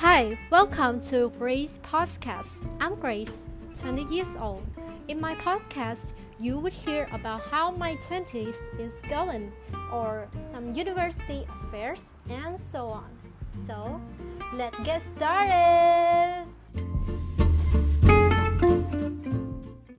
Hi, welcome to Grace Podcast. I'm Grace, 20 years old. In my podcast, you would hear about how my 20s is going, or some university affairs, and so on. So, let's get started!